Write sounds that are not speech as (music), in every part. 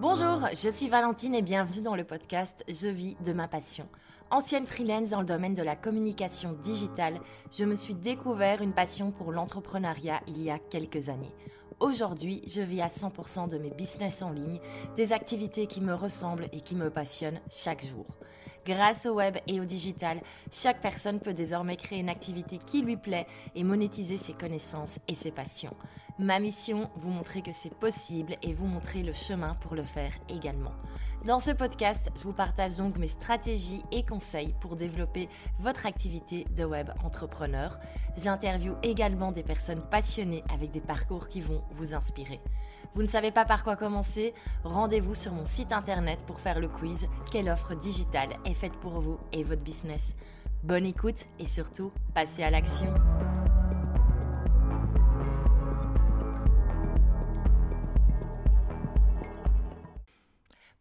Bonjour, je suis Valentine et bienvenue dans le podcast Je vis de ma passion. Ancienne freelance dans le domaine de la communication digitale, je me suis découvert une passion pour l'entrepreneuriat il y a quelques années. Aujourd'hui, je vis à 100% de mes business en ligne, des activités qui me ressemblent et qui me passionnent chaque jour. Grâce au web et au digital, chaque personne peut désormais créer une activité qui lui plaît et monétiser ses connaissances et ses passions. Ma mission, vous montrer que c'est possible et vous montrer le chemin pour le faire également. Dans ce podcast, je vous partage donc mes stratégies et conseils pour développer votre activité de web entrepreneur. J'interviewe également des personnes passionnées avec des parcours qui vont vous inspirer. Vous ne savez pas par quoi commencer? Rendez-vous sur mon site internet pour faire le quiz. Quelle offre digitale est faite pour vous et votre business? Bonne écoute et surtout, passez à l'action.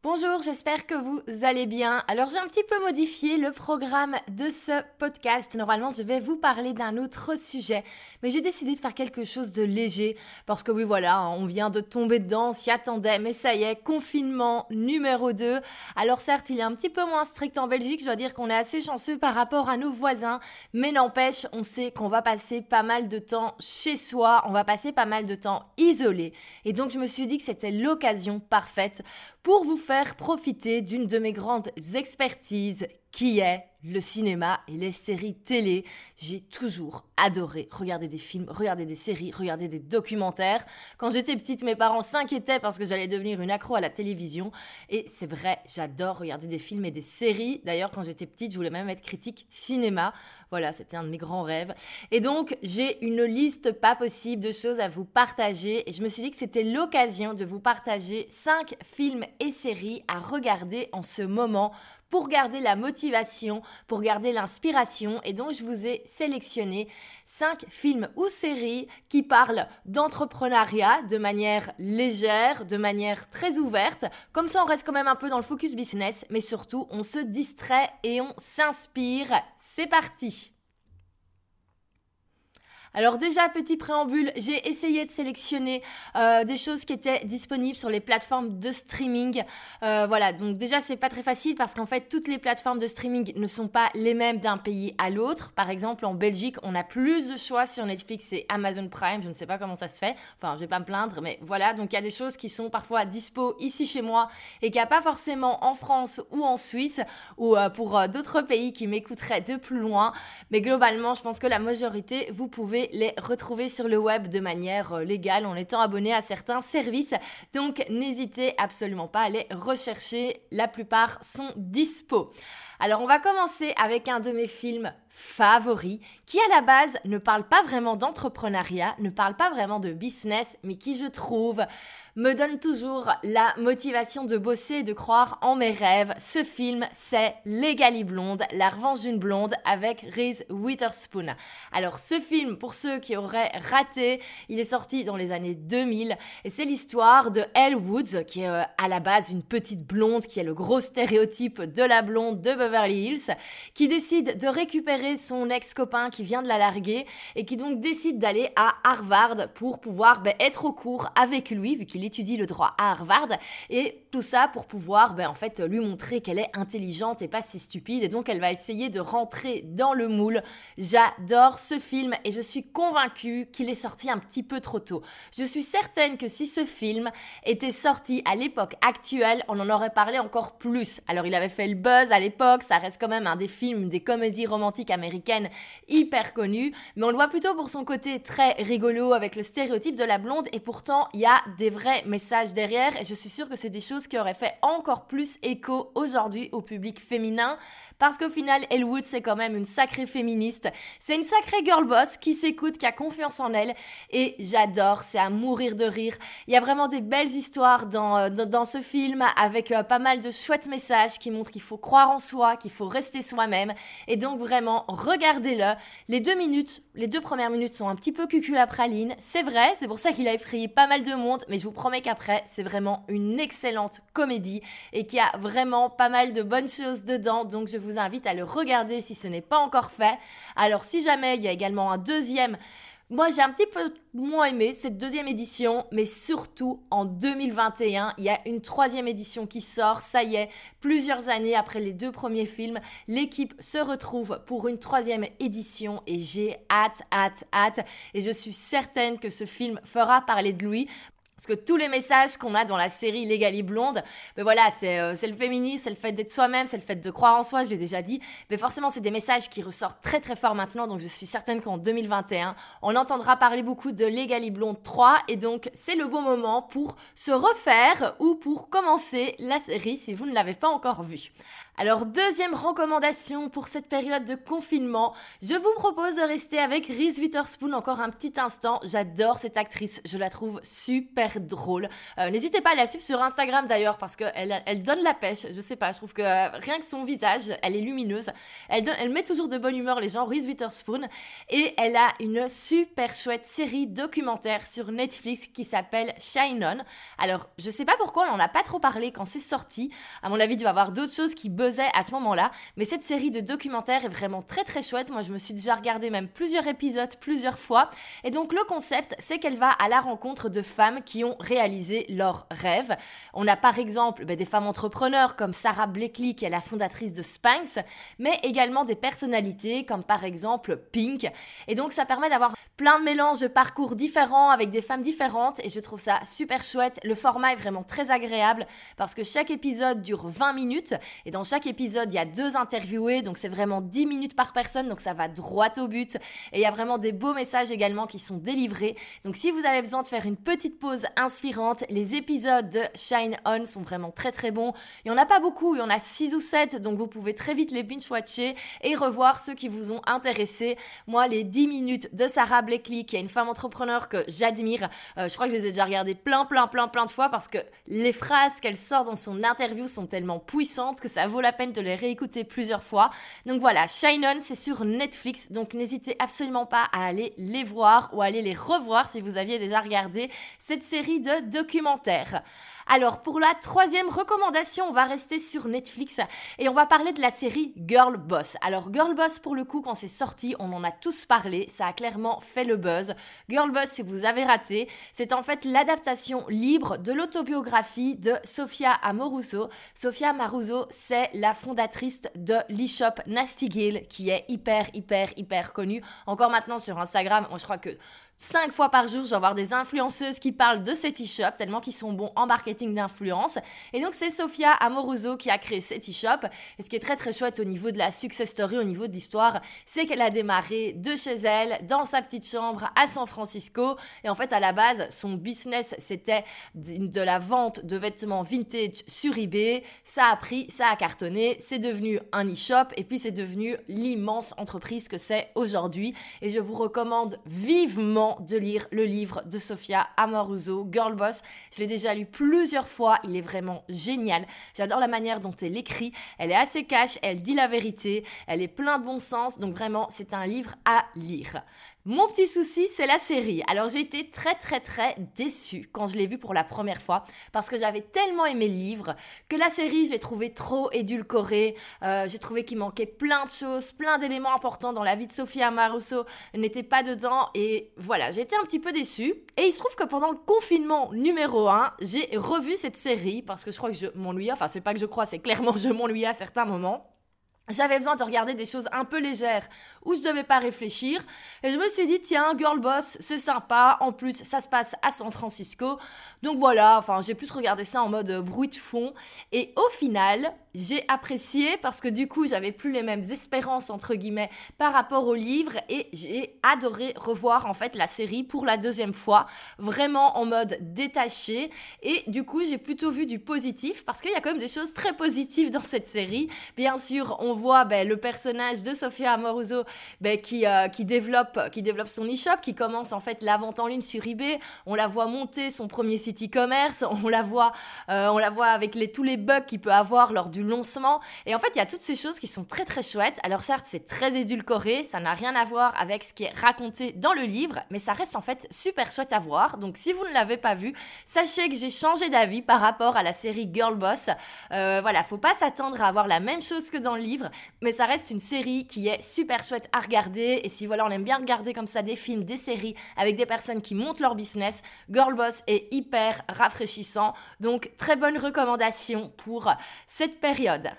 Bonjour, j'espère que vous allez bien. Alors j'ai un petit peu modifié le programme de ce podcast. Normalement, je vais vous parler d'un autre sujet, mais j'ai décidé de faire quelque chose de léger parce que oui, voilà, on vient de tomber dedans, s'y attendait, mais ça y est, confinement numéro 2. Alors certes, il est un petit peu moins strict en Belgique, je dois dire qu'on est assez chanceux par rapport à nos voisins, mais n'empêche, on sait qu'on va passer pas mal de temps chez soi, on va passer pas mal de temps isolé. Et donc je me suis dit que c'était l'occasion parfaite pour vous profiter d'une de mes grandes expertises qui est le cinéma et les séries télé. J'ai toujours adoré regarder des films, regarder des séries, regarder des documentaires. Quand j'étais petite, mes parents s'inquiétaient parce que j'allais devenir une accro à la télévision. Et c'est vrai, j'adore regarder des films et des séries. D'ailleurs, quand j'étais petite, je voulais même être critique cinéma. Voilà, c'était un de mes grands rêves. Et donc, j'ai une liste pas possible de choses à vous partager. Et je me suis dit que c'était l'occasion de vous partager 5 films et séries à regarder en ce moment pour garder la motivation, pour garder l'inspiration. Et donc, je vous ai sélectionné cinq films ou séries qui parlent d'entrepreneuriat de manière légère, de manière très ouverte. Comme ça, on reste quand même un peu dans le focus business, mais surtout, on se distrait et on s'inspire. C'est parti! Alors déjà, petit préambule, j'ai essayé de sélectionner euh, des choses qui étaient disponibles sur les plateformes de streaming. Euh, voilà, donc déjà, c'est pas très facile parce qu'en fait, toutes les plateformes de streaming ne sont pas les mêmes d'un pays à l'autre. Par exemple, en Belgique, on a plus de choix sur Netflix et Amazon Prime. Je ne sais pas comment ça se fait. Enfin, je vais pas me plaindre, mais voilà. Donc il y a des choses qui sont parfois dispo ici chez moi et qu'il n'y a pas forcément en France ou en Suisse ou euh, pour d'autres pays qui m'écouteraient de plus loin. Mais globalement, je pense que la majorité, vous pouvez les retrouver sur le web de manière euh, légale en étant abonné à certains services. Donc n'hésitez absolument pas à les rechercher. La plupart sont dispo. Alors on va commencer avec un de mes films favoris qui à la base ne parle pas vraiment d'entrepreneuriat, ne parle pas vraiment de business, mais qui je trouve me donne toujours la motivation de bosser et de croire en mes rêves. Ce film, c'est Legally Blonde, la revanche d'une blonde avec Reese Witherspoon. Alors ce film, pour ceux qui auraient raté, il est sorti dans les années 2000 et c'est l'histoire de Elle Woods, qui est euh, à la base une petite blonde, qui est le gros stéréotype de la blonde de Beverly Hills, qui décide de récupérer son ex-copain qui vient de la larguer et qui donc décide d'aller à Harvard pour pouvoir ben, être au cours avec lui, vu qu'il étudie le droit à Harvard, et tout ça pour pouvoir ben, en fait lui montrer qu'elle est intelligente et pas si stupide, et donc elle va essayer de rentrer dans le moule. J'adore ce film et je suis convaincue qu'il est sorti un petit peu trop tôt. Je suis certaine que si ce film était sorti à l'époque actuelle, on en aurait parlé encore plus. Alors il avait fait le buzz à l'époque, ça reste quand même un des films, des comédies romantiques américaines hyper connues, mais on le voit plutôt pour son côté très rigolo avec le stéréotype de la blonde, et pourtant il y a des vrais messages derrière, et je suis sûre que c'est des choses qui auraient fait encore plus écho aujourd'hui au public féminin, parce qu'au final, Elwood, c'est quand même une sacrée féministe, c'est une sacrée girl boss qui s'écoute, qui a confiance en elle, et j'adore, c'est à mourir de rire. Il y a vraiment des belles histoires dans, euh, dans, ce film, avec euh, pas mal de chouettes messages qui montrent qu'il faut croire en soi, qu'il faut rester soi-même, et donc vraiment, regardez-le. Les deux minutes, les deux premières minutes sont un petit peu cucul à praline, c'est vrai, c'est pour ça qu'il a effrayé pas mal de monde, mais je vous promets qu'après, c'est vraiment une excellente comédie et qu'il y a vraiment pas mal de bonnes choses dedans, donc je vous invite à le regarder si ce n'est pas encore fait. Alors si jamais il y a également un deuxième Moi, j'ai un petit peu moins aimé cette deuxième édition, mais surtout en 2021, il y a une troisième édition qui sort. Ça y est, plusieurs années après les deux premiers films, l'équipe se retrouve pour une troisième édition et j'ai hâte, hâte, hâte. Et je suis certaine que ce film fera parler de lui. Parce que tous les messages qu'on a dans la série Legally Blonde, ben voilà, euh, c'est le féminisme, c'est le fait d'être soi-même, c'est le fait de croire en soi, je l'ai déjà dit. Mais forcément, c'est des messages qui ressortent très très fort maintenant. Donc je suis certaine qu'en 2021, on entendra parler beaucoup de Legally Blonde 3. Et donc c'est le bon moment pour se refaire ou pour commencer la série si vous ne l'avez pas encore vue. Alors deuxième recommandation pour cette période de confinement, je vous propose de rester avec Reese Witherspoon encore un petit instant. J'adore cette actrice, je la trouve super drôle. Euh, n'hésitez pas à la suivre sur Instagram d'ailleurs parce qu'elle elle donne la pêche. Je sais pas, je trouve que euh, rien que son visage, elle est lumineuse. Elle, donne, elle met toujours de bonne humeur les gens, Reese Witherspoon. Et elle a une super chouette série documentaire sur Netflix qui s'appelle Shine On. Alors je sais pas pourquoi on en a pas trop parlé quand c'est sorti. À mon avis, il va y avoir d'autres choses qui buzzent à ce moment-là. Mais cette série de documentaires est vraiment très très chouette. Moi, je me suis déjà regardé même plusieurs épisodes plusieurs fois. Et donc, le concept, c'est qu'elle va à la rencontre de femmes qui ont réalisé leurs rêves. On a par exemple ben, des femmes entrepreneurs comme Sarah Blakely, qui est la fondatrice de Spanx, mais également des personnalités comme par exemple Pink. Et donc, ça permet d'avoir plein de mélanges de parcours différents avec des femmes différentes. Et je trouve ça super chouette. Le format est vraiment très agréable parce que chaque épisode dure 20 minutes. Et dans chaque épisode, il y a deux interviewés, donc c'est vraiment 10 minutes par personne, donc ça va droit au but. Et il y a vraiment des beaux messages également qui sont délivrés. Donc si vous avez besoin de faire une petite pause inspirante, les épisodes de Shine On sont vraiment très très bons. Il n'y en a pas beaucoup, il y en a 6 ou 7, donc vous pouvez très vite les binge-watcher et revoir ceux qui vous ont intéressé. Moi, les 10 minutes de Sarah Blakely, qui est une femme entrepreneur que j'admire, euh, je crois que je les ai déjà regardées plein, plein, plein, plein de fois parce que les phrases qu'elle sort dans son interview sont tellement puissantes que ça vaut la peine de les réécouter plusieurs fois. Donc voilà, Shine On, c'est sur Netflix, donc n'hésitez absolument pas à aller les voir ou à aller les revoir si vous aviez déjà regardé cette série de documentaires. Alors, pour la troisième recommandation, on va rester sur Netflix et on va parler de la série Girl Boss. Alors, Girl Boss, pour le coup, quand c'est sorti, on en a tous parlé, ça a clairement fait le buzz. Girl Boss, si vous avez raté, c'est en fait l'adaptation libre de l'autobiographie de Sofia Amoruso. Sofia Amoruso, c'est la fondatrice de l'e-shop Nasty qui est hyper, hyper, hyper connue. Encore maintenant sur Instagram, je crois que Cinq fois par jour, je vais avoir des influenceuses qui parlent de cet e-shop, tellement qu'ils sont bons en d'influence. Et donc, c'est Sofia Amoruso qui a créé cet e-shop. Et ce qui est très très chouette au niveau de la success story, au niveau de l'histoire, c'est qu'elle a démarré de chez elle, dans sa petite chambre à San Francisco. Et en fait, à la base, son business, c'était de la vente de vêtements vintage sur eBay. Ça a pris, ça a cartonné, c'est devenu un e-shop et puis c'est devenu l'immense entreprise que c'est aujourd'hui. Et je vous recommande vivement de lire le livre de Sofia Amoruso, Girl Boss. Je l'ai déjà lu plusieurs fois, il est vraiment génial. J'adore la manière dont elle écrit, elle est assez cash, elle dit la vérité, elle est plein de bon sens, donc vraiment c'est un livre à lire. Mon petit souci, c'est la série. Alors j'ai été très très très déçue quand je l'ai vue pour la première fois parce que j'avais tellement aimé le livre que la série j'ai trouvé trop édulcorée. Euh, j'ai trouvé qu'il manquait plein de choses, plein d'éléments importants dans la vie de Sophia Amaruso n'étaient pas dedans et voilà, été un petit peu déçue. Et il se trouve que pendant le confinement numéro 1, j'ai revu cette série parce que je crois que je m'ennuyais, enfin c'est pas que je crois, c'est clairement je m'ennuyais à certains moments. J'avais besoin de regarder des choses un peu légères où je devais pas réfléchir. Et je me suis dit, tiens, Girl Boss, c'est sympa. En plus, ça se passe à San Francisco. Donc voilà, enfin, j'ai plus regardé ça en mode bruit de fond. Et au final, j'ai apprécié parce que du coup, j'avais plus les mêmes espérances, entre guillemets, par rapport au livre. Et j'ai adoré revoir, en fait, la série pour la deuxième fois. Vraiment en mode détaché. Et du coup, j'ai plutôt vu du positif parce qu'il y a quand même des choses très positives dans cette série. Bien sûr, on voit ben, le personnage de Sofia Amoruso ben, qui, euh, qui, développe, son e-shop, qui commence en fait la vente en ligne sur eBay. On la voit monter son premier site e-commerce. On la voit, euh, on avec tous les bugs qu'il peut avoir lors du lancement. Et en fait, il y a toutes ces choses qui sont très très chouettes. Alors certes, c'est très édulcoré, ça n'a rien à voir avec ce qui est raconté dans le livre, mais ça reste en fait super chouette à voir. Donc si vous ne l'avez pas vu, sachez que j'ai changé d'avis par rapport à la série Girl Boss. Euh, voilà, faut pas s'attendre à avoir la même chose que dans le livre, mais ça reste une série qui est super chouette à regarder. Et si voilà, on aime bien regarder comme ça des films, des séries avec des personnes qui montent leur business, Girl Boss est hyper rafraîchissant. Donc très bonne recommandation pour cette période.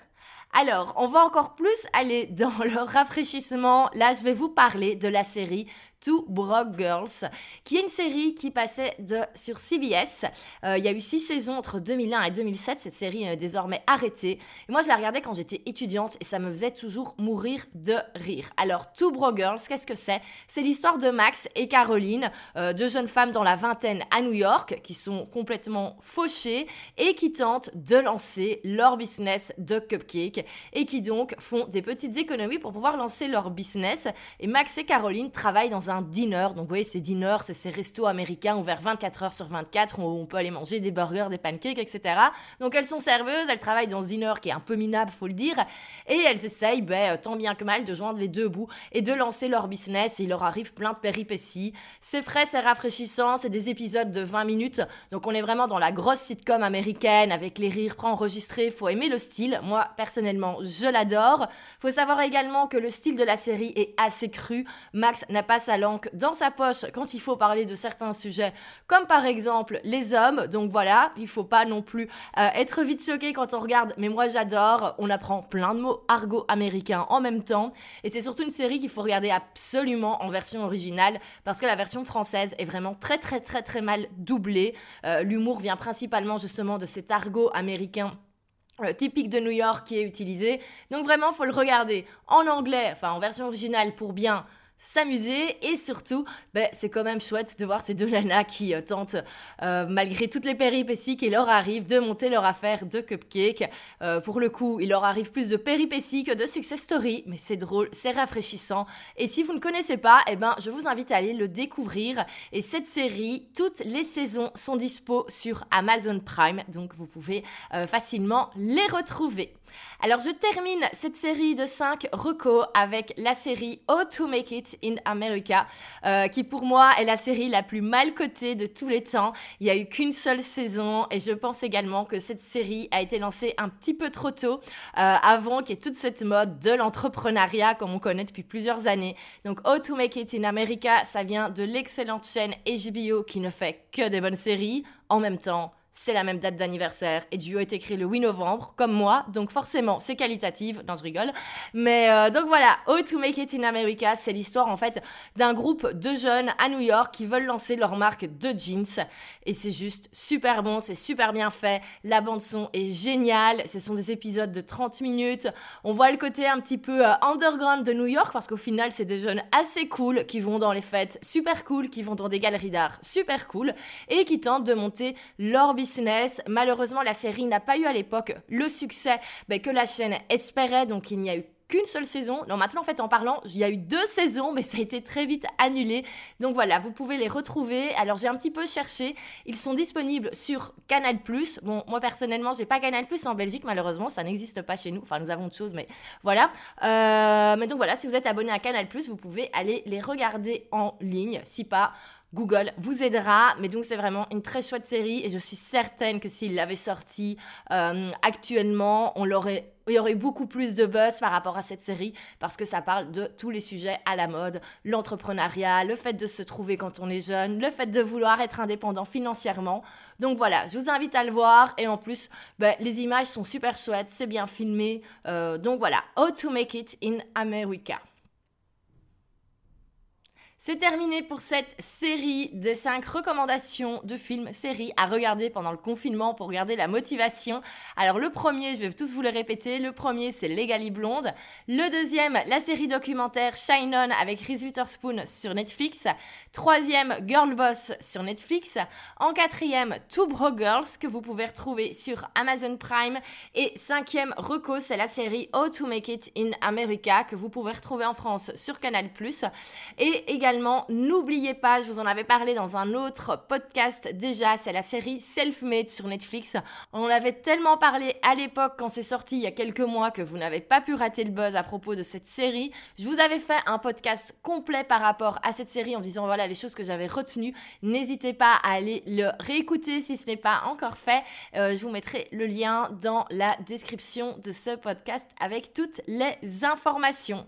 Alors, on va encore plus aller dans (laughs) le rafraîchissement. Là, je vais vous parler de la série Two Broke Girls, qui est une série qui passait sur CBS. Euh, il y a eu six saisons entre 2001 et 2007. Cette série est désormais arrêtée. Moi, je la regardais quand j'étais étudiante et ça me faisait toujours mourir de rire. Alors, Two Broke Girls, qu'est-ce que c'est? C'est l'histoire de Max et Caroline, euh, deux jeunes femmes dans la vingtaine à New York, qui sont complètement fauchées et qui tentent de lancer leur business de et qui donc font des petites économies pour pouvoir lancer leur business. Et Max et Caroline travaillent dans un un dinner. Donc, vous voyez, ces diners, c'est ces restos américains ouverts 24 heures sur 24 où on peut aller manger des burgers, des pancakes, etc. Donc, elles sont serveuses, elles travaillent dans ce dinner qui est un peu minable, faut le dire. Et elles essayent, ben, tant bien que mal, de joindre les deux bouts et de lancer leur business. Et il leur arrive plein de péripéties. C'est frais, c'est rafraîchissant, c'est des épisodes de 20 minutes. Donc, on est vraiment dans la grosse sitcom américaine avec les rires préenregistrés. Faut aimer le style. Moi, personnellement, je l'adore. Faut savoir également que le style de la série est assez cru. Max n'a pas sa langue dans sa poche quand il faut parler de certains sujets, comme par exemple les hommes. Donc voilà, il faut pas non plus euh, être vite choqué quand on regarde, mais moi j'adore. On apprend plein de mots argot américains en même temps. Et c'est surtout une série qu'il faut regarder absolument en version originale, parce que la version française est vraiment très très très très mal doublée. Euh, l'humour vient principalement justement de cet argot américain typique de New York qui est utilisé. Donc vraiment, faut le regarder en anglais, enfin en version originale pour bien s'amuser et surtout, ben, c'est quand même chouette de voir ces deux nanas qui euh, tentent, euh, malgré toutes les péripéties qui leur arrivent, de monter leur affaire de cupcake. Euh, pour le coup, il leur arrive plus de péripéties que de success story, mais c'est drôle, c'est rafraîchissant. Et si vous ne connaissez pas, eh ben, je vous invite à aller le découvrir. Et cette série, toutes les saisons sont dispo sur Amazon Prime, donc vous pouvez facilement les retrouver. Alors je termine cette série de 5 recos avec la série How to Make It in America, euh, qui pour moi est la série la plus mal cotée de tous les temps. Il n'y a eu qu'une seule saison et je pense également que cette série a été lancée un petit peu trop tôt, euh, avant qu'il y ait toute cette mode de l'entrepreneuriat comme on connaît depuis plusieurs années. Donc How to Make It in America, ça vient de l'excellente chaîne HBO qui ne fait que des bonnes séries. En même temps, c'est la même date d'anniversaire et duo est écrit le 8 novembre, comme moi, donc forcément c'est qualitatif. Non, je rigole. Mais euh, donc voilà, How to Make It in America, c'est l'histoire en fait d'un groupe de jeunes à New York qui veulent lancer leur marque de jeans et c'est juste super bon, c'est super bien fait. La bande son est géniale. Ce sont des épisodes de 30 minutes. On voit le côté un petit peu euh, underground de New York parce qu'au final c'est des jeunes assez cool qui vont dans les fêtes super cool, qui vont dans des galeries d'art super cool et qui tentent de monter leur. Malheureusement, la série n'a pas eu à l'époque le succès ben, que la chaîne espérait, donc il n'y a eu qu'une seule saison. Non, maintenant, en fait, en parlant, il y a eu deux saisons, mais ça a été très vite annulé. Donc voilà, vous pouvez les retrouver. Alors, j'ai un petit peu cherché. Ils sont disponibles sur Canal+. Bon, moi, personnellement, j'ai pas Canal+, en Belgique, malheureusement. Ça n'existe pas chez nous. Enfin, nous avons autre chose, mais voilà. Euh, mais donc voilà, si vous êtes abonné à Canal+, vous pouvez aller les regarder en ligne. Si pas, Google vous aidera. Mais donc c'est vraiment une très chouette série et je suis certaine que s'il l'avait sorti euh, actuellement, on l'aurait il y aurait beaucoup plus de buzz par rapport à cette série parce que ça parle de tous les sujets à la mode, l'entrepreneuriat, le fait de se trouver quand on est jeune, le fait de vouloir être indépendant financièrement. Donc voilà, je vous invite à le voir et en plus, ben, les images sont super chouettes, c'est bien filmé. Euh, donc voilà, How to Make It in America. C'est terminé pour cette série de 5 recommandations de films, séries à regarder pendant le confinement pour regarder la motivation. Alors le premier, je vais tous vous le répéter, le premier c'est Legally Blonde. Le deuxième, la série documentaire Shine On avec Reese Witherspoon sur Netflix. Troisième, Girl Boss sur Netflix. En quatrième, Two Bro Girls que vous pouvez retrouver sur Amazon Prime. Et cinquième, Reco, c'est la série How to Make It in America que vous pouvez retrouver en France sur Canal+. Et également n'oubliez pas, je vous en avais parlé dans un autre podcast déjà, c'est la série Self-Made sur Netflix. On en avait tellement parlé à l'époque quand c'est sorti il y a quelques mois que vous n'avez pas pu rater le buzz à propos de cette série. Je vous avais fait un podcast complet par rapport à cette série en disant voilà les choses que j'avais retenues. N'hésitez pas à aller le réécouter si ce n'est pas encore fait. Euh, je vous mettrai le lien dans la description de ce podcast avec toutes les informations.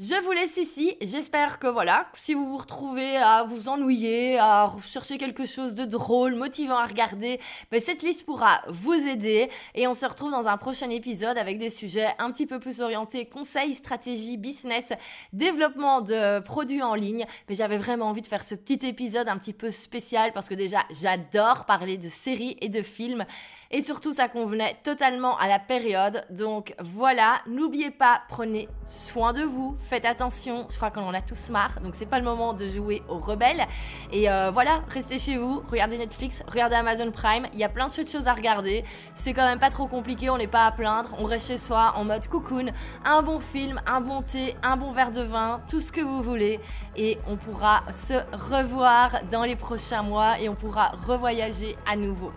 Je vous laisse ici. J'espère que voilà, si vous vous retrouvez à vous ennuyer, à chercher quelque chose de drôle, motivant à regarder, ben cette liste pourra vous aider. Et on se retrouve dans un prochain épisode avec des sujets un petit peu plus orientés conseils, stratégie, business, développement de produits en ligne. Mais j'avais vraiment envie de faire ce petit épisode un petit peu spécial parce que déjà j'adore parler de séries et de films. Et surtout, ça convenait totalement à la période. Donc voilà, n'oubliez pas, prenez soin de vous, faites attention. Je crois qu'on en a tous marre, donc c'est pas le moment de jouer aux rebelles. Et euh, voilà, restez chez vous, regardez Netflix, regardez Amazon Prime. Il y a plein de choses à regarder. C'est quand même pas trop compliqué, on n'est pas à plaindre. On reste chez soi en mode cocoon, un bon film, un bon thé, un bon verre de vin, tout ce que vous voulez. Et on pourra se revoir dans les prochains mois et on pourra revoyager à nouveau.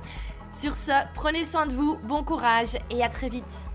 Sur ce, prenez soin de vous, bon courage et à très vite.